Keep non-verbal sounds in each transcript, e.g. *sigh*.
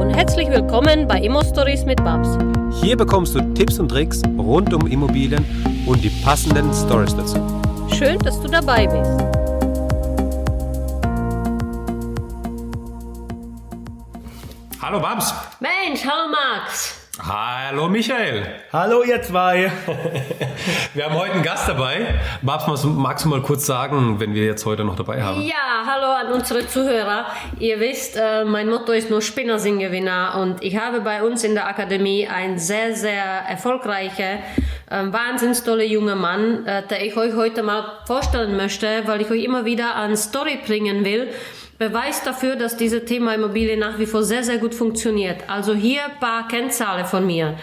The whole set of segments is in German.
und herzlich willkommen bei Immo Stories mit Babs. Hier bekommst du Tipps und Tricks rund um Immobilien und die passenden Stories dazu. Schön, dass du dabei bist. Hallo Babs. Mensch, hallo Max. Hallo Michael. Hallo ihr zwei. *laughs* Wir haben heute einen Gast dabei. Babs, magst du mal kurz sagen, wenn wir jetzt heute noch dabei haben? Ja, hallo an unsere Zuhörer. Ihr wisst, äh, mein Motto ist nur Spinner sind Gewinner und ich habe bei uns in der Akademie einen sehr, sehr erfolgreichen, äh, wahnsinns tolle junge Mann, äh, der ich euch heute mal vorstellen möchte, weil ich euch immer wieder an Story bringen will, Beweis dafür, dass dieses Thema Immobilie nach wie vor sehr, sehr gut funktioniert. Also hier ein paar Kennzahlen von mir.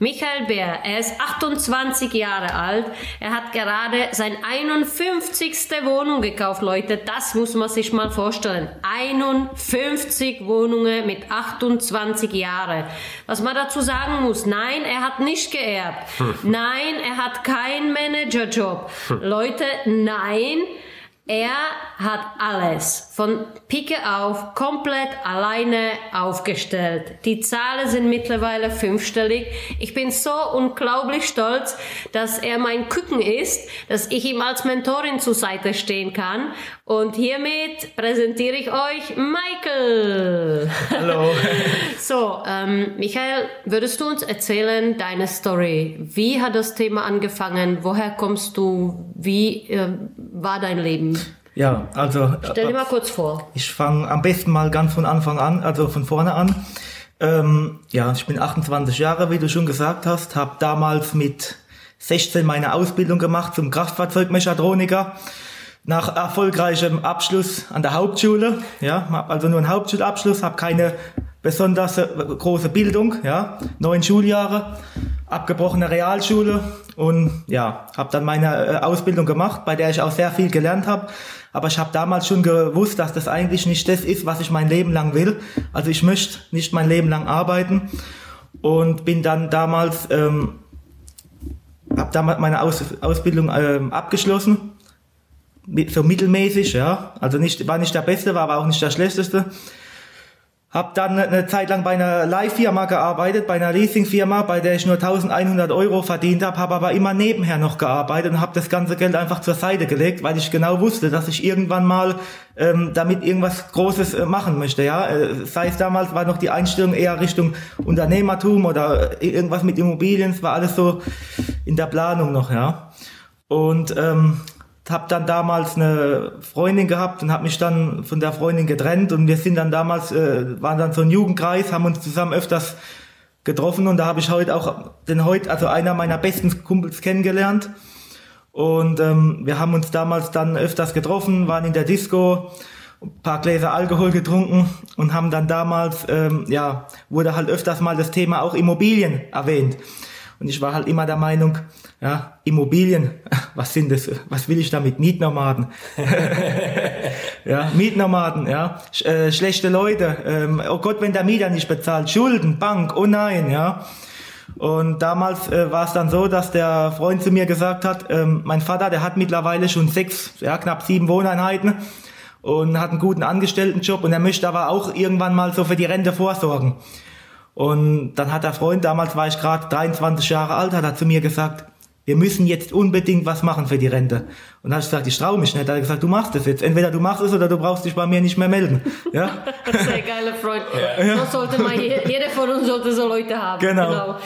Michael Bär, er ist 28 Jahre alt. Er hat gerade sein 51. Wohnung gekauft, Leute. Das muss man sich mal vorstellen. 51 Wohnungen mit 28 Jahren. Was man dazu sagen muss, nein, er hat nicht geerbt. Nein, er hat keinen Managerjob. Leute, nein. Er hat alles von Pike auf komplett alleine aufgestellt. Die Zahlen sind mittlerweile fünfstellig. Ich bin so unglaublich stolz, dass er mein Küken ist, dass ich ihm als Mentorin zur Seite stehen kann. Und hiermit präsentiere ich euch Michael. Hallo. *laughs* so, ähm, Michael, würdest du uns erzählen deine Story? Wie hat das Thema angefangen? Woher kommst du? Wie äh, war dein Leben? Ja, also. Stell dir mal kurz vor. Ich fange am besten mal ganz von Anfang an, also von vorne an. Ähm, ja, ich bin 28 Jahre, wie du schon gesagt hast, habe damals mit 16 meine Ausbildung gemacht zum Kraftfahrzeugmechatroniker. Nach erfolgreichem Abschluss an der Hauptschule, ja, also nur einen Hauptschulabschluss, habe keine besonders äh, große Bildung, ja, neun Schuljahre, abgebrochene Realschule und ja, habe dann meine äh, Ausbildung gemacht, bei der ich auch sehr viel gelernt habe. Aber ich habe damals schon gewusst, dass das eigentlich nicht das ist, was ich mein Leben lang will. Also ich möchte nicht mein Leben lang arbeiten und bin dann damals, ähm, habe damals meine Aus Ausbildung ähm, abgeschlossen, so mittelmäßig, ja. Also nicht, war nicht der Beste, war aber auch nicht der Schlechteste. Hab dann eine Zeit lang bei einer Leihfirma gearbeitet, bei einer Leasingfirma, bei der ich nur 1100 Euro verdient habe, habe aber immer nebenher noch gearbeitet und habe das ganze Geld einfach zur Seite gelegt, weil ich genau wusste, dass ich irgendwann mal ähm, damit irgendwas Großes äh, machen möchte. Ja, äh, sei es damals war noch die Einstellung eher Richtung Unternehmertum oder irgendwas mit Immobilien, es war alles so in der Planung noch. Ja, und ähm, habe dann damals eine Freundin gehabt und habe mich dann von der Freundin getrennt. Und wir sind dann damals äh, waren dann so ein Jugendkreis, haben uns zusammen öfters getroffen. Und da habe ich heute auch den heute also einer meiner besten Kumpels kennengelernt. Und ähm, wir haben uns damals dann öfters getroffen, waren in der Disco, ein paar Gläser Alkohol getrunken und haben dann damals ähm, ja wurde halt öfters mal das Thema auch Immobilien erwähnt. Und ich war halt immer der Meinung, ja, Immobilien, *laughs* was sind das? Was will ich damit? Mietnomaden. *laughs* ja, Mietnomaden, ja. Sch äh, schlechte Leute. Ähm, oh Gott, wenn der Mieter nicht bezahlt. Schulden, Bank, oh nein, ja. Und damals äh, war es dann so, dass der Freund zu mir gesagt hat, ähm, mein Vater, der hat mittlerweile schon sechs, ja, knapp sieben Wohneinheiten und hat einen guten Angestelltenjob und er möchte aber auch irgendwann mal so für die Rente vorsorgen. Und dann hat der Freund, damals war ich gerade 23 Jahre alt, hat er zu mir gesagt, wir müssen jetzt unbedingt was machen für die Rente. Und dann habe ich gesagt, ich traue mich nicht. Da hat er gesagt, du machst es jetzt. Entweder du machst es oder du brauchst dich bei mir nicht mehr melden. *laughs* Ja? Sehr geiler Freund. Ja. So sollte man, jeder von uns sollte so Leute haben. Genau. genau.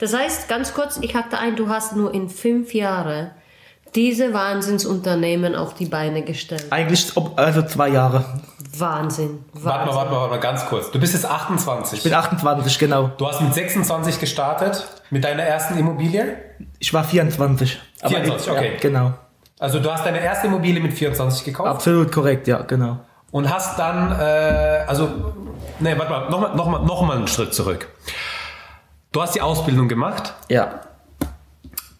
Das heißt, ganz kurz, ich hackte ein, du hast nur in fünf Jahren diese Wahnsinnsunternehmen auf die Beine gestellt. Eigentlich, also zwei Jahre. Wahnsinn. Wahnsinn. Warte mal, warte mal, warte mal, ganz kurz. Du bist jetzt 28. Ich bin 28, genau. Du hast mit 26 gestartet, mit deiner ersten Immobilie? Ich war 24. 24, okay. Ja, genau. Also du hast deine erste Immobilie mit 24 gekauft? Absolut korrekt, ja, genau. Und hast dann, äh, also, nee, warte mal, nochmal noch mal, noch mal einen Schritt zurück. Du hast die Ausbildung gemacht. Ja.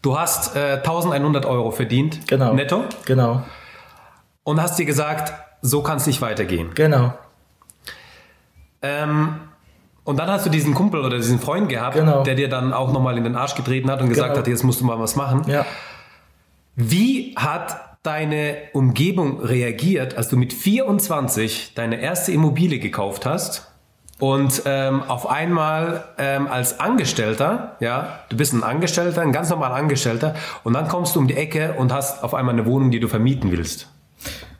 Du hast äh, 1100 Euro verdient. Genau. Netto. Genau. Und hast dir gesagt, so kann es nicht weitergehen. Genau. Ähm, und dann hast du diesen Kumpel oder diesen Freund gehabt, genau. der dir dann auch nochmal in den Arsch getreten hat und gesagt Genau. hat, jetzt musst du mal was machen. Ja. Wie hat deine Umgebung reagiert, als du mit 24 deine erste Immobilie gekauft hast und ähm, auf einmal ähm, als Angestellter, ja, du bist ein Angestellter, ein ganz normaler Angestellter, und dann kommst du um die Ecke und hast auf einmal eine Wohnung, die du vermieten willst.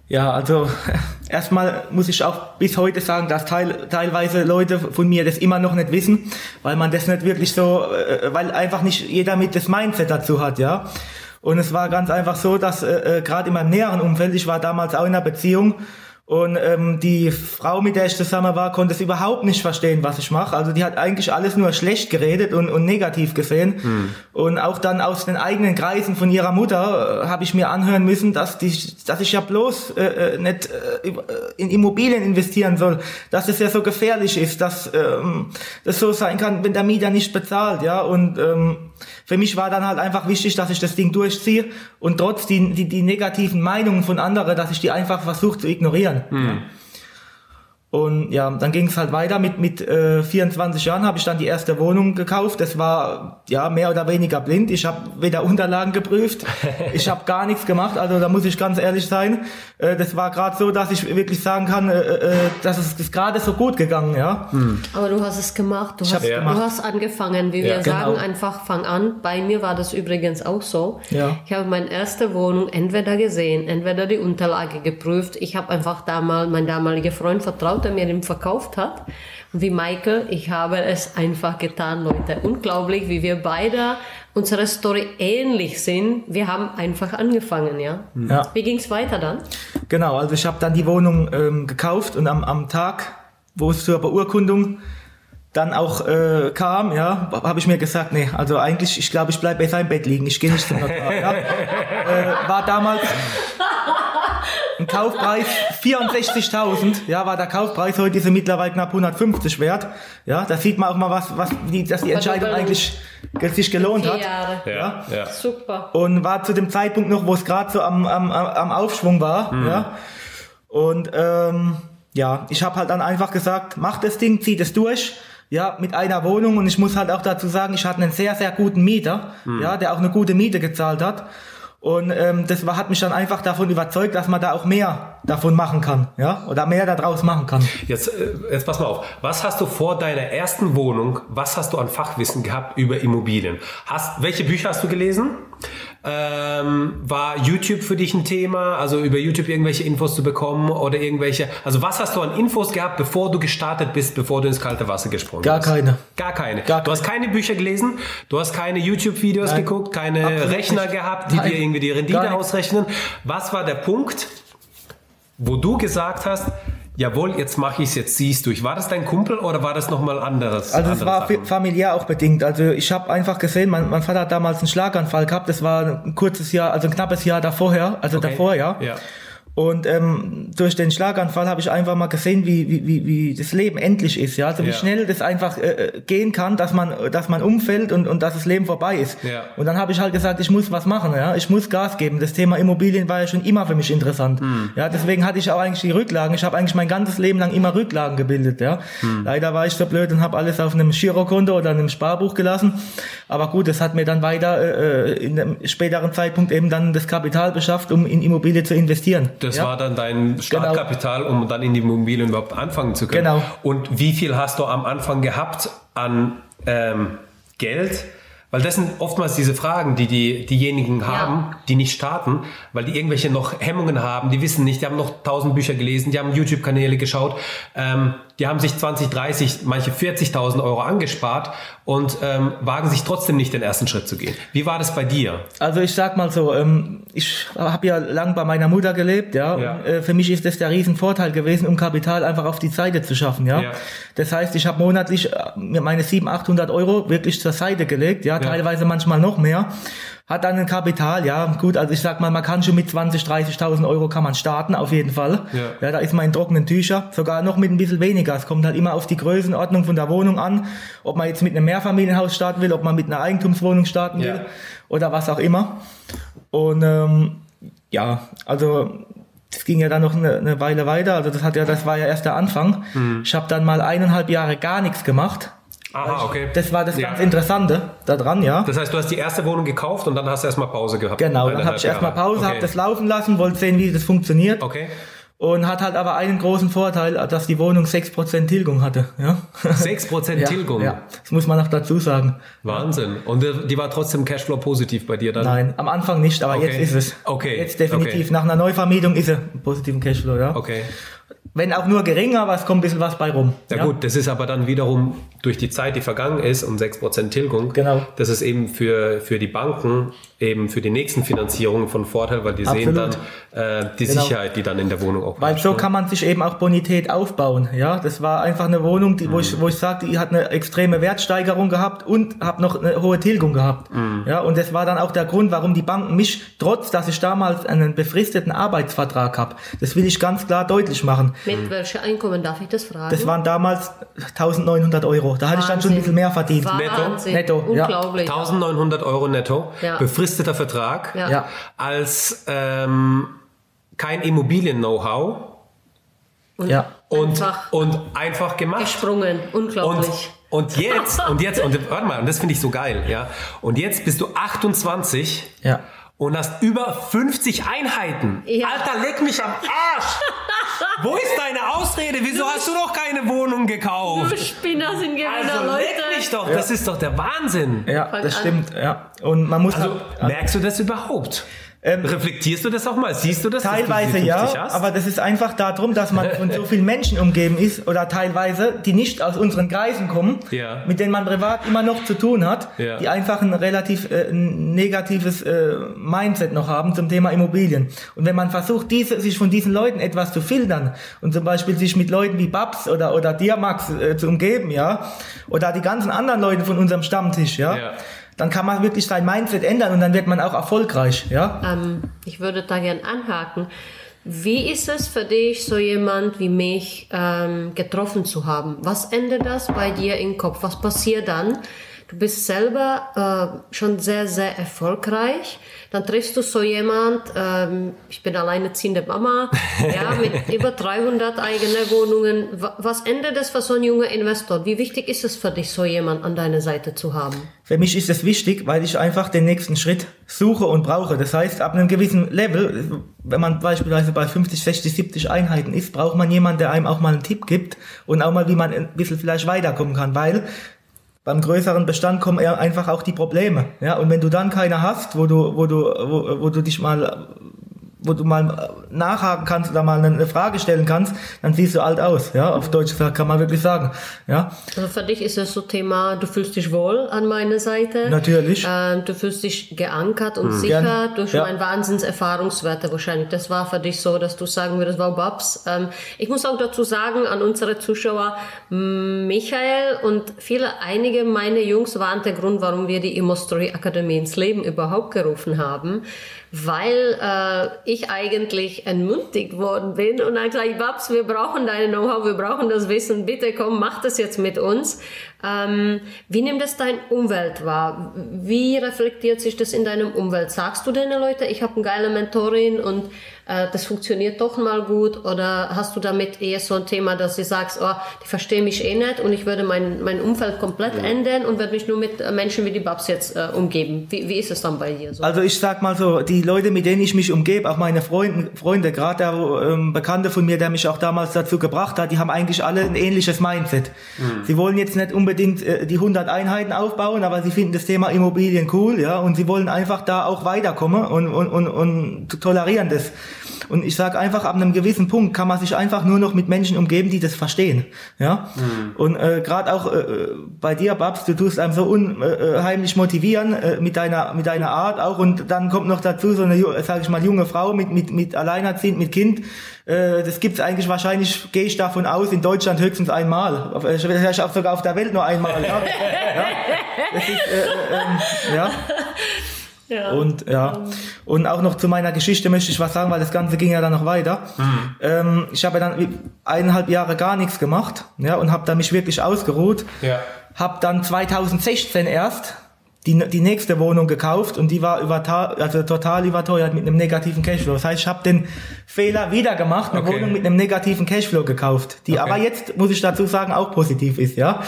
Ja, also *laughs* erstmal muss ich auch bis heute sagen, dass teil, teilweise Leute von mir das immer noch nicht wissen, weil man das nicht wirklich so, äh, weil einfach nicht jeder mit das Mindset dazu hat, ja. Und es war ganz einfach so, dass äh, äh gerade in meinem näheren Umfeld, ich war damals auch in einer Beziehung, und ähm, die Frau, mit der ich zusammen war, konnte es überhaupt nicht verstehen, was ich mache. Also die hat eigentlich alles nur schlecht geredet und, und negativ gesehen. Hm. Und auch dann aus den eigenen Kreisen von ihrer Mutter äh, habe ich mir anhören müssen, dass, die, dass ich ja bloß äh, äh nicht äh, in Immobilien investieren soll, dass es ja so gefährlich ist, dass ähm, das so sein kann, wenn der Mieter nicht bezahlt. ja. Und ähm, für mich war dann halt einfach wichtig, dass ich das Ding durchziehe und trotz die, die, die negativen Meinungen von anderen, dass ich die einfach versuche zu ignorieren. Mhm. Und ja, dann ging es halt weiter. Mit, mit äh, 24 Jahren habe ich dann die erste Wohnung gekauft. Das war ja mehr oder weniger blind. Ich habe weder Unterlagen geprüft, *laughs* ich habe gar nichts gemacht. Also da muss ich ganz ehrlich sein. Äh, das war gerade so, dass ich wirklich sagen kann, äh, äh, dass es ist gerade so gut gegangen. Ja. Hm. Aber du hast es gemacht. Du, hast, gemacht. du hast angefangen, wie ja, wir genau. sagen, einfach fang an. Bei mir war das übrigens auch so. Ja. Ich habe meine erste Wohnung entweder gesehen, entweder die Unterlage geprüft. Ich habe einfach damals, mein damaliger Freund vertraut Auto mir den verkauft hat. Wie Michael, ich habe es einfach getan, Leute. Unglaublich, wie wir beide unsere Story ähnlich sind. Wir haben einfach angefangen, ja. ja. Wie ging es weiter dann? Genau, also ich habe dann die Wohnung ähm, gekauft und am, am Tag, wo es zur Beurkundung dann auch äh, kam, ja, habe ich mir gesagt, nee, also eigentlich, ich glaube, ich bleibe besser im Bett liegen, ich gehe nicht zum Notar. ja. *laughs* äh, war damals ein Kaufpreis 64.000, ja, war der Kaufpreis, heute ist er mittlerweile knapp 150 wert. Ja, da sieht man auch mal, was, was die, dass die Entscheidung eigentlich sich gelohnt hat. Jahre. Ja, ja. Super. Und war zu dem Zeitpunkt noch, wo es gerade so am, am, am Aufschwung war. Mhm. Ja. Und ähm, ja, ich habe halt dann einfach gesagt, mach das Ding, zieh das durch ja, mit einer Wohnung und ich muss halt auch dazu sagen, ich hatte einen sehr, sehr guten Mieter, mhm. ja, der auch eine gute Miete gezahlt hat. Und ähm, das war, hat mich dann einfach davon überzeugt, dass man da auch mehr davon machen kann, ja, oder mehr daraus machen kann. Jetzt, äh, jetzt pass mal auf. Was hast du vor deiner ersten Wohnung, was hast du an Fachwissen gehabt über Immobilien? Hast, welche Bücher hast du gelesen? Ähm, war YouTube für dich ein Thema? Also über YouTube irgendwelche Infos zu bekommen oder irgendwelche, also was hast du an Infos gehabt, bevor du gestartet bist, bevor du ins kalte Wasser gesprungen Gar bist? Keine. Gar keine. Gar du hast keine Bücher gelesen, du hast keine YouTube-Videos geguckt, keine Rechner nicht. gehabt, die Nein. dir irgendwie die Rendite ausrechnen. Was war der Punkt, wo du gesagt hast, jawohl, jetzt mache ich es, jetzt siehst du. War das dein Kumpel oder war das nochmal anderes? Also es war Sachen? familiär auch bedingt. Also ich habe einfach gesehen, mein, mein Vater hat damals einen Schlaganfall gehabt. Das war ein kurzes Jahr, also ein knappes Jahr davorher, also okay. davor, ja. ja. Und ähm, durch den Schlaganfall habe ich einfach mal gesehen, wie, wie, wie, wie das Leben endlich ist, ja. Also wie ja. schnell das einfach äh, äh, gehen kann, dass man, dass man umfällt und, und dass das Leben vorbei ist. Ja. Und dann habe ich halt gesagt, ich muss was machen, ja. Ich muss Gas geben. Das Thema Immobilien war ja schon immer für mich interessant. Mhm. Ja, deswegen hatte ich auch eigentlich die Rücklagen. Ich habe eigentlich mein ganzes Leben lang immer Rücklagen gebildet, ja. Mhm. Leider war ich so blöd und habe alles auf einem Girokonto oder einem Sparbuch gelassen. Aber gut, das hat mir dann weiter äh, äh in einem späteren Zeitpunkt eben dann das Kapital beschafft, um in Immobilien zu investieren. Das ja? war dann dein genau. Startkapital, genau. um dann in die Immobilien überhaupt anfangen zu können. Genau. Und wie viel hast du am Anfang gehabt an ähm, Geld? Weil das sind oftmals diese Fragen, die, die diejenigen haben, ja. die nicht starten, weil die irgendwelche noch Hemmungen haben, die wissen nicht, die haben noch tausend Bücher gelesen, die haben YouTube-Kanäle geschaut, ähm, die haben sich 20, 30, manche 40.000 Euro angespart und ähm, wagen sich trotzdem nicht den ersten Schritt zu gehen. Wie war das bei dir? Also ich sag mal so, ähm, ich habe ja lang bei meiner Mutter gelebt, ja. ja. Und, äh, für mich ist das der Riesenvorteil gewesen, um Kapital einfach auf die Seite zu schaffen, ja. ja. Das heißt, ich habe monatlich äh, meine 700, 800 Euro wirklich zur Seite gelegt, ja, ja. teilweise manchmal noch mehr hat dann ein Kapital, ja, gut, also ich sag mal, man kann schon mit 20, 30.000 Euro kann man starten, auf jeden Fall. Ja. ja, da ist man in trockenen Tücher, sogar noch mit ein bisschen weniger. Es kommt halt immer auf die Größenordnung von der Wohnung an, ob man jetzt mit einem Mehrfamilienhaus starten will, ob man mit einer Eigentumswohnung starten will ja. oder was auch immer. Und ähm, ja, also das ging ja dann noch eine, eine Weile weiter, also das hat ja, das war ja erst der Anfang. Mhm. Ich habe dann mal eineinhalb Jahre gar nichts gemacht Aha, okay. Das war das ja. ganz Interessante daran, ja. Das heißt, du hast die erste Wohnung gekauft und dann hast du erstmal Pause gehabt. Genau, dann habe ich erstmal Pause, okay. habe das laufen lassen, wollte sehen, wie das funktioniert. Okay. und hat halt aber einen großen Vorteil, dass die Wohnung 6% Tilgung hatte. Ja? *laughs* 6% Tilgung? Ja, das muss man noch dazu sagen. Wahnsinn. Und die war trotzdem Cashflow positiv bei dir dann? Nein, am Anfang nicht, aber okay. jetzt ist es. Okay. Jetzt definitiv. Okay. Nach einer Neuvermietung ist er positiven Cashflow, ja. Okay. Wenn auch nur geringer, aber es kommt ein bisschen was bei rum. Ja, ja, gut, das ist aber dann wiederum durch die Zeit, die vergangen ist, um 6% Tilgung. Genau. Das ist eben für, für die Banken eben für die nächsten Finanzierungen von Vorteil, weil die Absolut. sehen dann äh, die genau. Sicherheit, die dann in der Wohnung auch Weil so ne? kann man sich eben auch Bonität aufbauen. Ja, das war einfach eine Wohnung, die, mhm. wo ich wo ich sagte, die hat eine extreme Wertsteigerung gehabt und habe noch eine hohe Tilgung gehabt. Mhm. Ja, und das war dann auch der Grund, warum die Banken mich, trotz dass ich damals einen befristeten Arbeitsvertrag habe, das will ich ganz klar deutlich machen. Mit welchem Einkommen darf ich das fragen? Das waren damals 1900 Euro. Da Wahnsinn. hatte ich dann schon ein bisschen mehr verdient. Wahnsinn. Netto. Netto. Unglaublich. Ja. 1900 Euro netto. Ja. Befristet befristeter Vertrag ja. als ähm, kein Immobilien-Know-how. Und, ja. und, einfach und einfach gemacht. Gesprungen, unglaublich. Und, und jetzt, *laughs* und jetzt, und warte mal, und das finde ich so geil, ja. Und jetzt bist du 28 ja. und hast über 50 Einheiten. Ja. Alter, leck mich am Arsch! *laughs* *laughs* Wo ist deine Ausrede? Wieso hast du doch keine Wohnung gekauft? Du Spinner sind Gewinner, also, Leute. Leck mich doch, ja. das ist doch der Wahnsinn. Ja, Fang das an. stimmt, ja. Und man muss also, halt, merkst du das überhaupt? Ähm, Reflektierst du das auch mal? Siehst du das? Teilweise du ja, hast? aber das ist einfach darum, dass man von so vielen Menschen umgeben ist oder teilweise, die nicht aus unseren Kreisen kommen, ja. mit denen man privat immer noch zu tun hat, ja. die einfach ein relativ äh, negatives äh, Mindset noch haben zum Thema Immobilien. Und wenn man versucht, diese, sich von diesen Leuten etwas zu filtern und zum Beispiel sich mit Leuten wie Babs oder, oder Diamax äh, zu umgeben, ja, oder die ganzen anderen Leute von unserem Stammtisch, ja, ja dann kann man wirklich sein Mindset ändern und dann wird man auch erfolgreich. Ja? Ähm, ich würde da gern anhaken. Wie ist es für dich, so jemand wie mich ähm, getroffen zu haben? Was ändert das bei dir im Kopf? Was passiert dann? Du bist selber äh, schon sehr, sehr erfolgreich dann triffst du so jemand, ähm, ich bin alleinerziehende Mama, *laughs* ja, mit über 300 eigene Wohnungen. Was ändert das für so ein junger Investor? Wie wichtig ist es für dich, so jemand an deiner Seite zu haben? Für mich ist es wichtig, weil ich einfach den nächsten Schritt suche und brauche. Das heißt, ab einem gewissen Level, wenn man beispielsweise bei 50, 60, 70 Einheiten ist, braucht man jemanden, der einem auch mal einen Tipp gibt und auch mal, wie man ein bisschen vielleicht weiterkommen kann, weil beim größeren Bestand kommen eher einfach auch die Probleme. Ja, und wenn du dann keine hast, wo du, wo du, wo, wo du dich mal wo du mal nachhaken kannst oder mal eine Frage stellen kannst, dann siehst du alt aus. Ja, auf Deutsch gesagt kann man wirklich sagen. Ja. Also für dich ist das so Thema, du fühlst dich wohl an meiner Seite. Natürlich. Ähm, du fühlst dich geankert und mhm. sicher Gern. durch ja. mein Wahnsinnserfahrungswerte wahrscheinlich. Das war für dich so, dass du sagen würdest, wow, Babs. Ähm, ich muss auch dazu sagen an unsere Zuschauer, Michael und viele, einige meiner Jungs waren der Grund, warum wir die Immo Story Akademie ins Leben überhaupt gerufen haben weil äh, ich eigentlich entmutigt worden bin und dann gesagt, Babs, wir brauchen deine Know-how, wir brauchen das Wissen, bitte komm, mach das jetzt mit uns. Ähm, wie nimmt das dein Umwelt wahr? Wie reflektiert sich das in deinem Umwelt? Sagst du deine Leute, ich habe eine geile Mentorin und äh, das funktioniert doch mal gut? Oder hast du damit eher so ein Thema, dass du sagst, oh, die verstehen mich eh nicht und ich würde mein, mein Umfeld komplett ja. ändern und würde mich nur mit äh, Menschen wie die Babs jetzt äh, umgeben? Wie, wie ist es dann bei dir so? Also ich sag mal so, die Leute, mit denen ich mich umgebe, auch meine Freunde, Freunde gerade der ähm, Bekannte von mir, der mich auch damals dazu gebracht hat, die haben eigentlich alle ein ähnliches Mindset. Mhm. Sie wollen jetzt nicht unbedingt äh, die 100 Einheiten aufbauen, aber sie finden das Thema Immobilien cool, ja, und sie wollen einfach da auch weiterkommen und, und, und, und tolerieren das. Und ich sage einfach, ab einem gewissen Punkt kann man sich einfach nur noch mit Menschen umgeben, die das verstehen. Ja. Mhm. Und äh, gerade auch äh, bei dir, Babs, du tust einem so unheimlich motivieren äh, mit deiner mit deiner Art auch. Und dann kommt noch dazu so eine, sage ich mal, junge Frau mit mit mit alleinerziehend mit Kind. Äh, das gibt's eigentlich wahrscheinlich, gehe ich davon aus, in Deutschland höchstens einmal. Vielleicht auch sogar auf der Welt nur einmal. Ja. *laughs* ja. Das ist, äh, äh, ähm, ja. Ja. Und ja, und auch noch zu meiner Geschichte möchte ich was sagen, weil das Ganze ging ja dann noch weiter. Mhm. Ähm, ich habe dann eineinhalb Jahre gar nichts gemacht, ja, und habe da mich wirklich ausgeruht. Ja. Habe dann 2016 erst die, die nächste Wohnung gekauft und die war über, also total überteuert mit einem negativen Cashflow. Das heißt, ich habe den Fehler wieder gemacht, eine okay. Wohnung mit einem negativen Cashflow gekauft, die okay. aber jetzt, muss ich dazu sagen, auch positiv ist, ja.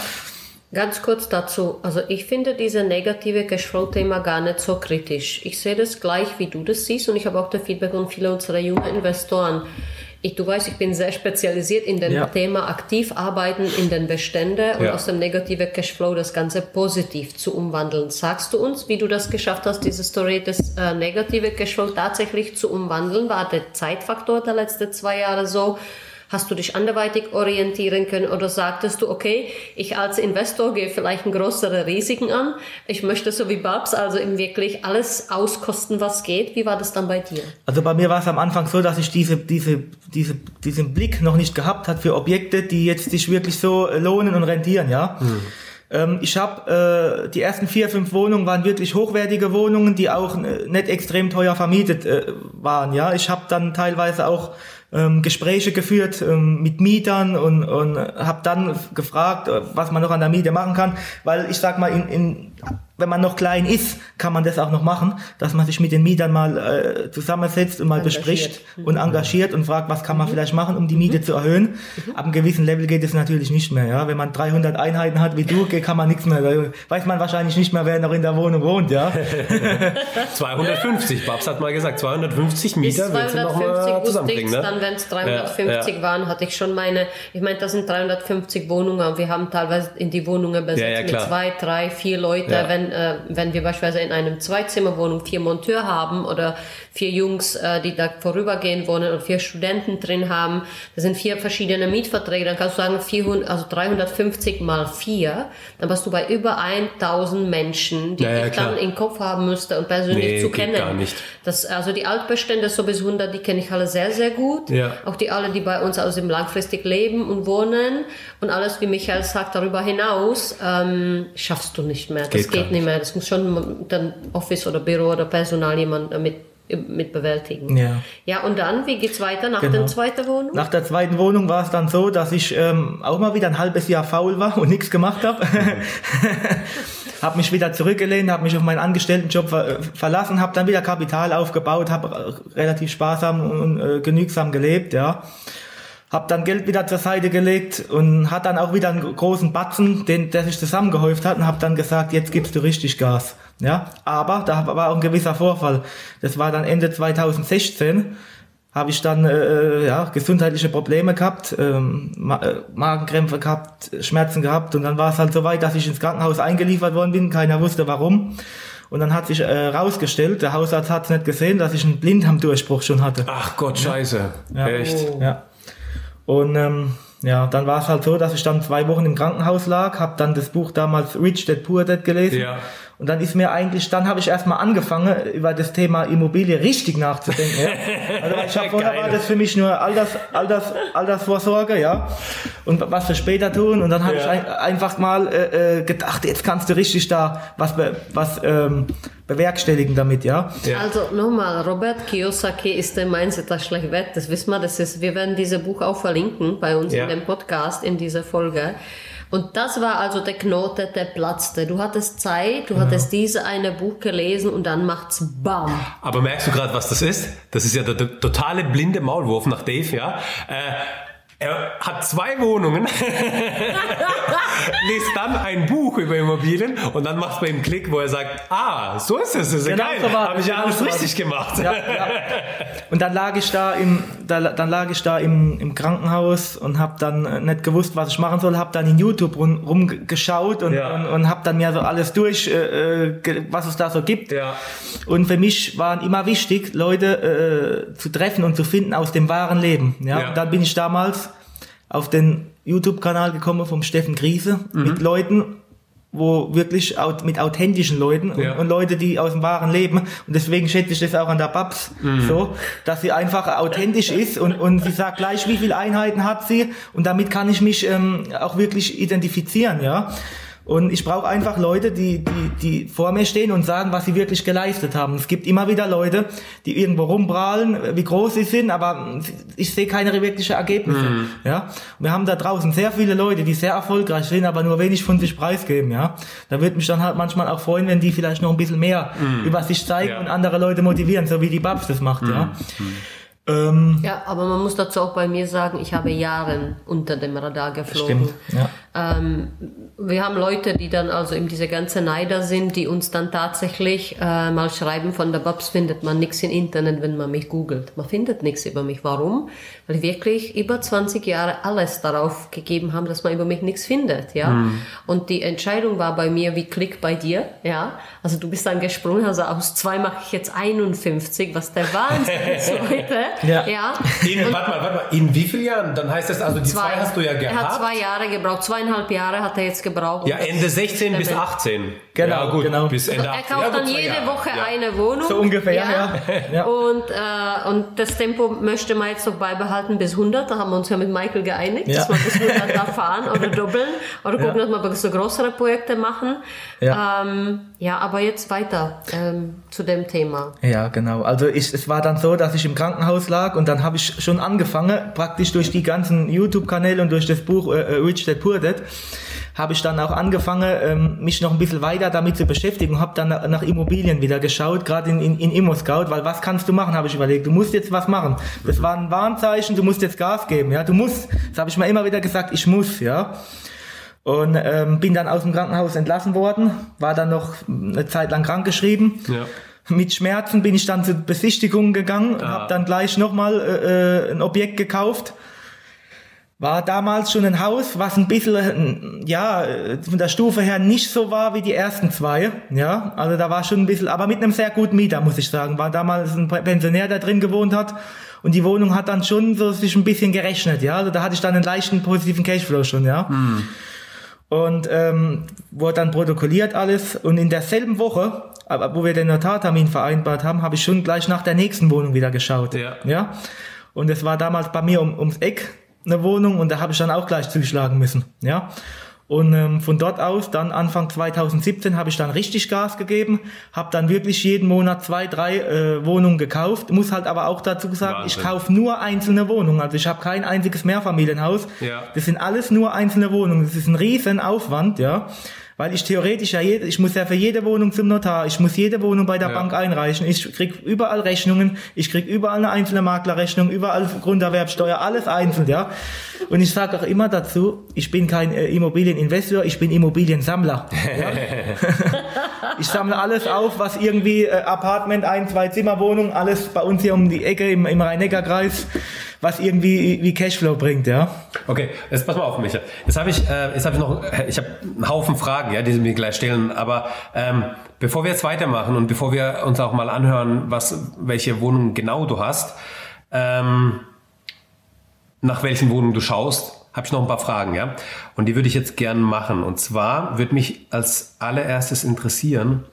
Ganz kurz dazu. Also ich finde diese negative Cashflow-Thema gar nicht so kritisch. Ich sehe das gleich, wie du das siehst und ich habe auch das Feedback von vielen unserer jungen Investoren. Ich, du weißt, ich bin sehr spezialisiert in dem ja. Thema aktiv arbeiten in den Beständen und ja. aus dem negativen Cashflow das Ganze positiv zu umwandeln. Sagst du uns, wie du das geschafft hast, diese Story des äh, negative Cashflow tatsächlich zu umwandeln? War der Zeitfaktor der letzten zwei Jahre so? Hast du dich anderweitig orientieren können oder sagtest du, okay, ich als Investor gehe vielleicht ein größere Risiken an. Ich möchte so wie Babs also eben wirklich alles auskosten, was geht. Wie war das dann bei dir? Also bei mir war es am Anfang so, dass ich diese, diese, diese, diesen Blick noch nicht gehabt hat für Objekte, die jetzt sich wirklich so lohnen und rentieren, ja. Hm. Ich habe äh, die ersten vier, fünf Wohnungen waren wirklich hochwertige Wohnungen, die auch äh, nicht extrem teuer vermietet äh, waren. Ja, ich habe dann teilweise auch ähm, Gespräche geführt ähm, mit Mietern und, und habe dann gefragt, äh, was man noch an der Miete machen kann, weil ich sag mal, in, in wenn man noch klein ist, kann man das auch noch machen, dass man sich mit den Mietern mal äh, zusammensetzt und mal engagiert. bespricht und engagiert und fragt, was kann man mhm. vielleicht machen, um die Miete mhm. zu erhöhen. Mhm. Ab einem gewissen Level geht es natürlich nicht mehr. Ja, wenn man 300 Einheiten hat wie du, kann man nichts mehr. Da weiß man wahrscheinlich nicht mehr, wer noch in der Wohnung wohnt. Ja. *laughs* 250. Babs hat mal gesagt, 250 Mieter. Bis 250 zusammenbringen. Ne? Dann, wenn es 350 ja, ja. waren, hatte ich schon meine. Ich meine, das sind 350 Wohnungen und wir haben teilweise in die Wohnungen besetzt ja, mit zwei, drei, vier Leute. Wenn äh, wenn wir beispielsweise in einem Zweizimmerwohnung vier Monteur haben oder vier Jungs, äh, die da vorübergehen wollen oder vier Studenten drin haben, das sind vier verschiedene Mietverträge, dann kannst du sagen 400, also 350 mal vier, dann bist du bei über 1000 Menschen, die ja, ich dann im Kopf haben müsste und persönlich nee, zu kennen. Gar nicht. Das, also die Altbestände so bis 100, die kenne ich alle sehr, sehr gut. Ja. Auch die alle, die bei uns aus dem langfristig leben und wohnen und alles, wie Michael sagt, darüber hinaus ähm, schaffst du nicht mehr. Das geht, geht nicht mehr. Das muss schon dann Office oder Büro oder Personal jemand mit mit bewältigen. Ja. Ja, und dann, wie geht's weiter nach genau. der zweiten Wohnung? Nach der zweiten Wohnung war es dann so, dass ich ähm, auch mal wieder ein halbes Jahr faul war und nichts gemacht habe. *laughs* habe mich wieder zurückgelehnt, habe mich auf meinen Angestelltenjob ver verlassen, habe dann wieder Kapital aufgebaut, habe relativ sparsam und äh, genügsam gelebt, ja habe dann Geld wieder zur Seite gelegt und hat dann auch wieder einen großen Batzen, den der sich zusammengehäuft hat und habe dann gesagt, jetzt gibst du richtig Gas. Ja, aber da war auch ein gewisser Vorfall. Das war dann Ende 2016 habe ich dann äh, äh, ja, gesundheitliche Probleme gehabt, ähm, Ma äh, Magenkrämpfe gehabt, Schmerzen gehabt und dann war es halt so weit, dass ich ins Krankenhaus eingeliefert worden bin, keiner wusste warum. Und dann hat sich äh, rausgestellt, der Hausarzt hat es nicht gesehen, dass ich einen Blinddarmdurchbruch schon hatte. Ach Gott, scheiße. Ja. Echt? Ja. Und ähm, ja, dann war es halt so, dass ich dann zwei Wochen im Krankenhaus lag, habe dann das Buch damals Rich Dad Poor Dad gelesen. Ja. Und dann ist mir eigentlich, dann habe ich erstmal angefangen, über das Thema Immobilie richtig nachzudenken. Ja. Also ich hab, *laughs* vorher war das für mich nur Alters, Alters, Altersvorsorge, ja. Und was wir später tun. Und dann habe ja. ich ein, einfach mal äh, äh, gedacht, jetzt kannst du richtig da was, was ähm, bewerkstelligen damit, ja. ja. Also nochmal, Robert Kiyosaki ist der Mindset das schlecht wert. Das wissen wir, das ist, wir werden dieses Buch auch verlinken bei uns ja. in dem Podcast, in dieser Folge. Und das war also der Knoten, der platzte. Du hattest Zeit, du ja. hattest diese eine Buch gelesen und dann macht's BAM. Aber merkst du gerade, was das ist? Das ist ja der, der totale blinde Maulwurf nach Dave, ja. Äh, er hat zwei Wohnungen, *laughs* liest dann ein Buch über Immobilien und dann macht es bei ihm Klick, wo er sagt, ah, so ist es, ist genau, geil, so habe ich ja alles richtig gemacht. Ja, ja. Und dann lag ich da im, da, dann lag ich da im, im Krankenhaus und habe dann äh, nicht gewusst, was ich machen soll, habe dann in YouTube rum, rumgeschaut und, ja. und, und habe dann mir so alles durch, äh, äh was es da so gibt. Und für mich waren immer wichtig, Leute äh, zu treffen und zu finden aus dem wahren Leben. Ja, ja. Und dann bin ich damals auf den YouTube-Kanal gekommen vom Steffen Griese mhm. mit Leuten, wo wirklich mit authentischen Leuten ja. und, Leute, die aus dem wahren Leben und deswegen schätze ich das auch an der Babs mhm. so, dass sie einfach authentisch ist und, und sie sagt gleich, wie viele Einheiten hat sie und damit kann ich mich ähm, auch wirklich identifizieren, ja. Und ich brauche einfach Leute, die, die, die vor mir stehen und sagen, was sie wirklich geleistet haben. Es gibt immer wieder Leute, die irgendwo rumprahlen, wie groß sie sind, aber ich sehe keine wirklichen Ergebnisse. Mhm. Ja? Und wir haben da draußen sehr viele Leute, die sehr erfolgreich sind, aber nur wenig von sich preisgeben. Ja? Da würde mich dann halt manchmal auch freuen, wenn die vielleicht noch ein bisschen mehr mhm. über sich zeigen ja. und andere Leute motivieren, so wie die Babs das macht. Mhm. Ja? Ähm, ja, aber man muss dazu auch bei mir sagen, ich habe Jahre unter dem Radar geflogen. Stimmt, ja. Ähm, wir haben Leute, die dann also eben diese ganze Neider sind, die uns dann tatsächlich äh, mal schreiben, von der Babs findet man nichts im Internet, wenn man mich googelt. Man findet nichts über mich. Warum? Weil ich wirklich über 20 Jahre alles darauf gegeben haben, dass man über mich nichts findet, ja. Mhm. Und die Entscheidung war bei mir wie Klick bei dir, ja. Also du bist dann gesprungen, also aus zwei mache ich jetzt 51, was der Wahnsinn ist *laughs* heute, ja. ja. In, warte mal, warte mal, in wie vielen Jahren? Dann heißt das also, die zwei, zwei hast du ja gehabt. Er hat zwei Jahre gebraucht, zwei zweieinhalb Jahre hat er jetzt gebraucht. Ja, Ende 16 bis 18. Genau, ja, gut, genau. Bis Ende also er kauft ja, dann jede Jahre. Woche ja. eine Wohnung. So ungefähr, ja. ja. *laughs* Und, äh, und das Tempo möchte man jetzt so beibehalten bis 100. Da haben wir uns ja mit Michael geeinigt, dass wir bis 100 da fahren oder *laughs* doppeln oder gucken, dass wir so größere Projekte machen. Ja, ähm, ja aber jetzt weiter ähm, zu dem Thema. Ja, genau. Also ich, es war dann so, dass ich im Krankenhaus lag und dann habe ich schon angefangen, praktisch durch die ganzen YouTube-Kanäle und durch das Buch äh, äh Rich Dad Poor Dad, habe ich dann auch angefangen, ähm, mich noch ein bisschen weiter damit zu beschäftigen und habe dann nach Immobilien wieder geschaut, gerade in, in, in ImmoScout, weil was kannst du machen, habe ich überlegt. Du musst jetzt was machen. Das war ein Warnzeichen, du musst jetzt Gas geben. Ja, du musst. Das habe ich mir immer wieder gesagt, ich muss. Ja. Und ähm, bin dann aus dem Krankenhaus entlassen worden, war dann noch eine Zeit lang krankgeschrieben. Ja. Mit Schmerzen bin ich dann zur Besichtigung gegangen, ah. habe dann gleich nochmal äh, äh, ein Objekt gekauft war damals schon ein Haus, was ein bisschen, ja, von der Stufe her nicht so war wie die ersten zwei, ja, also da war schon ein bisschen, aber mit einem sehr guten Mieter, muss ich sagen, war damals ein Pensionär, der drin gewohnt hat und die Wohnung hat dann schon so sich ein bisschen gerechnet, ja, also da hatte ich dann einen leichten positiven Cashflow schon, ja. Hm. Und ähm, wurde dann protokolliert alles und in derselben Woche, wo wir den Notartermin vereinbart haben, habe ich schon gleich nach der nächsten Wohnung wieder geschaut, ja. ja? Und es war damals bei mir um, ums Eck, eine Wohnung und da habe ich dann auch gleich zuschlagen müssen. Ja. Und ähm, von dort aus, dann Anfang 2017, habe ich dann richtig Gas gegeben, habe dann wirklich jeden Monat zwei, drei äh, Wohnungen gekauft. Muss halt aber auch dazu sagen, Wahnsinn. ich kaufe nur einzelne Wohnungen. Also ich habe kein einziges Mehrfamilienhaus. Ja. Das sind alles nur einzelne Wohnungen. Das ist ein riesen Aufwand, ja. Weil ich theoretisch ja, jede, ich muss ja für jede Wohnung zum Notar, ich muss jede Wohnung bei der ja. Bank einreichen, ich krieg überall Rechnungen, ich krieg überall eine einzelne Maklerrechnung, überall Grunderwerbsteuer, alles einzeln, ja. Und ich sage auch immer dazu, ich bin kein äh, Immobilieninvestor, ich bin Immobiliensammler. Ja? *laughs* *laughs* ich sammle alles auf, was irgendwie äh, Apartment, ein, zwei Zimmerwohnung, alles bei uns hier um die Ecke im, im Rhein-Neckar-Kreis was irgendwie wie Cashflow bringt, ja. Okay, jetzt pass mal auf, Micha. Jetzt habe ich, äh, jetzt habe ich noch, ich habe einen Haufen Fragen, ja, die Sie mir gleich stellen. Aber ähm, bevor wir jetzt weitermachen und bevor wir uns auch mal anhören, was, welche Wohnung genau du hast, ähm, nach welchen Wohnungen du schaust, habe ich noch ein paar Fragen, ja. Und die würde ich jetzt gern machen. Und zwar würde mich als allererstes interessieren,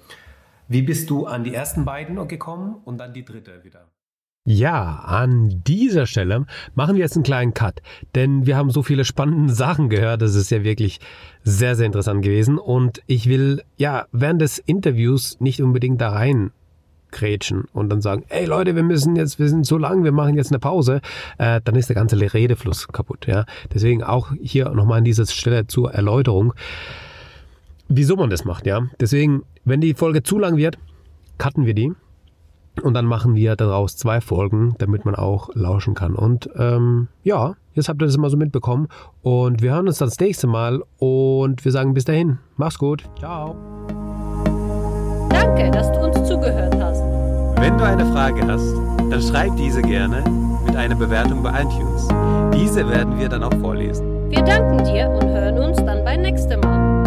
wie bist du an die ersten beiden gekommen und dann die dritte wieder? Ja, an dieser Stelle machen wir jetzt einen kleinen Cut, denn wir haben so viele spannende *laughs* Sachen gehört. Das ist ja wirklich sehr, sehr interessant gewesen. Und ich will ja während des Interviews nicht unbedingt da rein grätschen und dann sagen, ey Leute, wir müssen jetzt, wir sind so lang, wir machen jetzt eine Pause, äh, dann ist der ganze Redefluss kaputt. Ja, deswegen auch hier nochmal an dieser Stelle zur Erläuterung, wieso man das macht. Ja, deswegen, wenn die Folge zu lang wird, cutten wir die und dann machen wir daraus zwei Folgen, damit man auch lauschen kann. Und ähm, ja, jetzt habt ihr das mal so mitbekommen. Und wir hören uns dann das nächste Mal. Und wir sagen bis dahin. Mach's gut. Ciao. Danke, dass du. Wenn du eine Frage hast, dann schreib diese gerne mit einer Bewertung bei iTunes. Diese werden wir dann auch vorlesen. Wir danken dir und hören uns dann beim nächsten Mal.